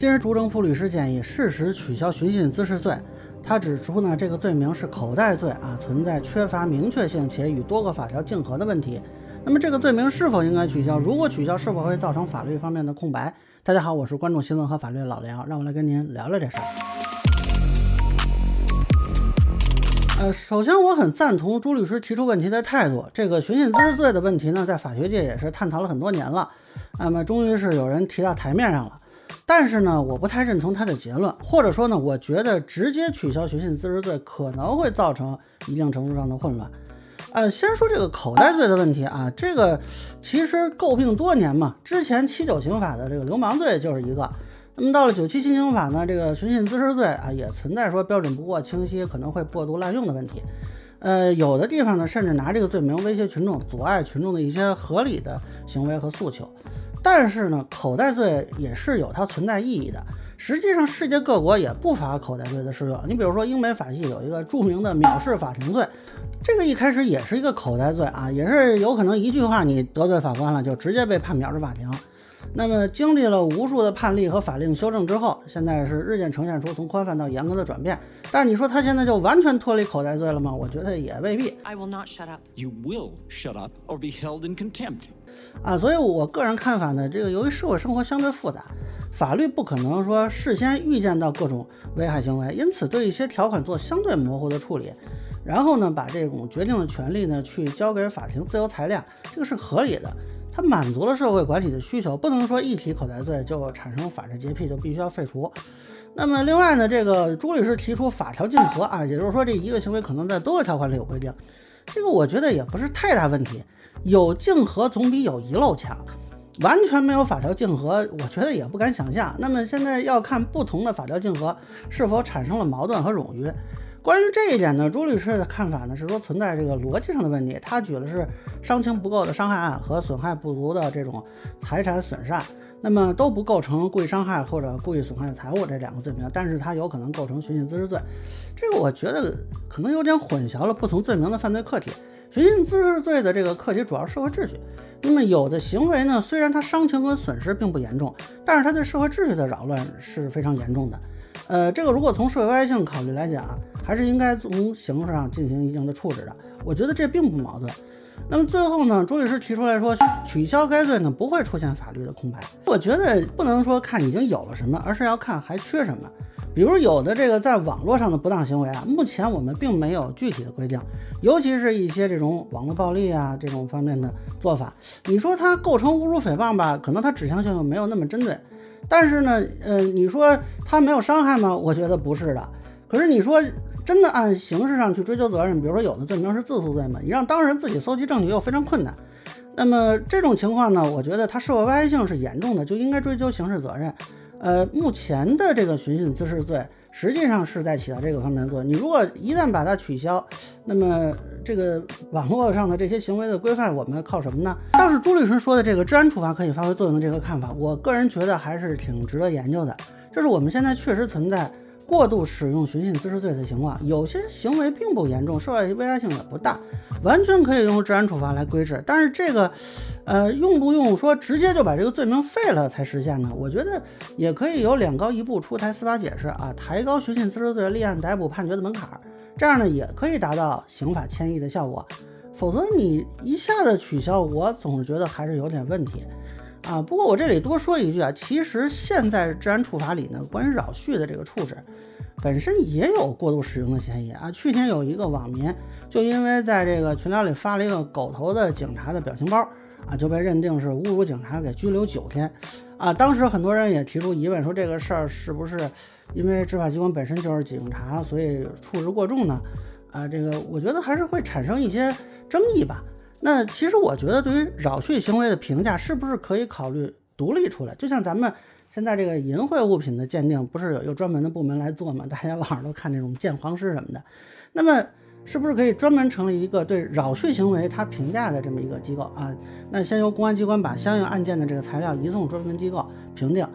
今日主政副律师建议适时取消寻衅滋事罪。他指出呢，这个罪名是口袋罪啊，存在缺乏明确性且与多个法条竞合的问题。那么这个罪名是否应该取消？如果取消，是否会造成法律方面的空白？大家好，我是关注新闻和法律的老梁，让我来跟您聊聊这事儿。呃，首先我很赞同朱律师提出问题的态度。这个寻衅滋事罪的问题呢，在法学界也是探讨了很多年了，那么终于是有人提到台面上了。但是呢，我不太认同他的结论，或者说呢，我觉得直接取消寻衅滋事罪可能会造成一定程度上的混乱。呃，先说这个口袋罪的问题啊，这个其实诟病多年嘛，之前七九刑法的这个流氓罪就是一个，那么到了九七新刑法呢，这个寻衅滋事罪啊也存在说标准不过清晰，可能会过度滥用的问题。呃，有的地方呢，甚至拿这个罪名威胁群众，阻碍群众的一些合理的行为和诉求。但是呢，口袋罪也是有它存在意义的。实际上，世界各国也不乏口袋罪的适用。你比如说，英美法系有一个著名的藐视法庭罪，这个一开始也是一个口袋罪啊，也是有可能一句话你得罪法官了，就直接被判藐视法庭。那么，经历了无数的判例和法令修正之后，现在是日渐呈现出从宽泛到严格的转变。但是你说他现在就完全脱离口袋罪了吗？我觉得也未必。I will not shut up. You will shut up or be held in contempt. 啊，所以我个人看法呢，这个由于社会生活相对复杂，法律不可能说事先预见到各种危害行为，因此对一些条款做相对模糊的处理，然后呢，把这种决定的权利呢去交给法庭自由裁量，这个是合理的，它满足了社会管理的需求，不能说一提口袋罪就产生法治洁癖就必须要废除。那么另外呢，这个朱律师提出法条竞合啊，也就是说这一个行为可能在多个条款里有规定，这个我觉得也不是太大问题。有竞合总比有遗漏强，完全没有法条竞合，我觉得也不敢想象。那么现在要看不同的法条竞合是否产生了矛盾和冗余。关于这一点呢，朱律师的看法呢是说存在这个逻辑上的问题。他举的是伤情不够的伤害案和损害不足的这种财产损伤，那么都不构成故意伤害或者故意损害财物这两个罪名，但是它有可能构成寻衅滋事罪。这个我觉得可能有点混淆了不同罪名的犯罪客体。寻衅滋事罪的这个客体主要是社会秩序，那么有的行为呢，虽然它伤情和损失并不严重，但是它对社会秩序的扰乱是非常严重的。呃，这个如果从社会危害性考虑来讲，还是应该从刑事上进行一定的处置的。我觉得这并不矛盾。那么最后呢，朱律师提出来说，取消该罪呢，不会出现法律的空白。我觉得不能说看已经有了什么，而是要看还缺什么。比如有的这个在网络上的不当行为啊，目前我们并没有具体的规定，尤其是一些这种网络暴力啊这种方面的做法，你说它构成侮辱诽谤吧，可能它指向性又没有那么针对，但是呢，呃，你说它没有伤害吗？我觉得不是的。可是你说真的按刑事上去追究责任，比如说有的罪名是自诉罪嘛，你让当事人自己搜集证据又非常困难，那么这种情况呢，我觉得它社会危害性是严重的，就应该追究刑事责任。呃，目前的这个寻衅滋事罪实际上是在起到这个方面的作用。你如果一旦把它取消，那么这个网络上的这些行为的规范，我们靠什么呢？倒是朱律师说的这个治安处罚可以发挥作用的这个看法，我个人觉得还是挺值得研究的。就是我们现在确实存在。过度使用寻衅滋事罪的情况，有些行为并不严重，社会危害性也不大，完全可以用治安处罚来规制。但是这个，呃，用不用说直接就把这个罪名废了才实现呢？我觉得也可以有两高一步出台司法解释啊，抬高寻衅滋事罪立案逮捕判决的门槛，这样呢也可以达到刑法迁移的效果。否则你一下子取消，我总是觉得还是有点问题。啊，不过我这里多说一句啊，其实现在治安处罚里呢，关于扰序的这个处置，本身也有过度使用的嫌疑啊。去年有一个网民就因为在这个群聊里发了一个狗头的警察的表情包啊，就被认定是侮辱警察，给拘留九天啊。当时很多人也提出疑问，说这个事儿是不是因为执法机关本身就是警察，所以处置过重呢？啊，这个我觉得还是会产生一些争议吧。那其实我觉得，对于扰序行为的评价，是不是可以考虑独立出来？就像咱们现在这个淫秽物品的鉴定，不是有一个专门的部门来做吗？大家网上都看那种鉴黄师什么的。那么，是不是可以专门成立一个对扰序行为它评价的这么一个机构啊？那先由公安机关把相应案件的这个材料移送专门机构评定，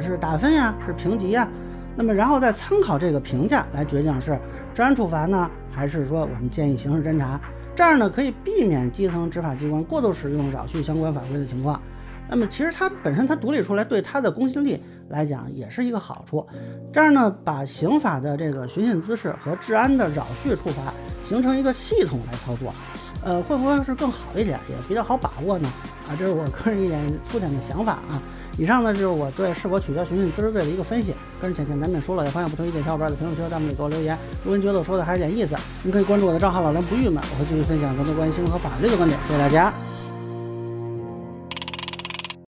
是打分呀，是评级呀？那么然后再参考这个评价来决定是治安处罚呢，还是说我们建议刑事侦查？这样呢，可以避免基层执法机关过度使用扰序相关法规的情况。那么，其实它本身它独立出来，对它的公信力来讲也是一个好处。这样呢，把刑法的这个寻衅滋事和治安的扰序处罚形成一个系统来操作，呃，会不会是更好一点，也比较好把握呢？啊，这是我个人一点粗浅的想法啊。以上呢就是我对是否取消寻衅滋事罪的一个分析，个人浅见难免说了，也欢迎不同意见小伙伴在评论区和弹幕里给我留言。如果您觉得我说的还有点意思，您可以关注我的账号老梁不郁闷，我会继续分享更多关于新闻和法律的观点。谢谢大家。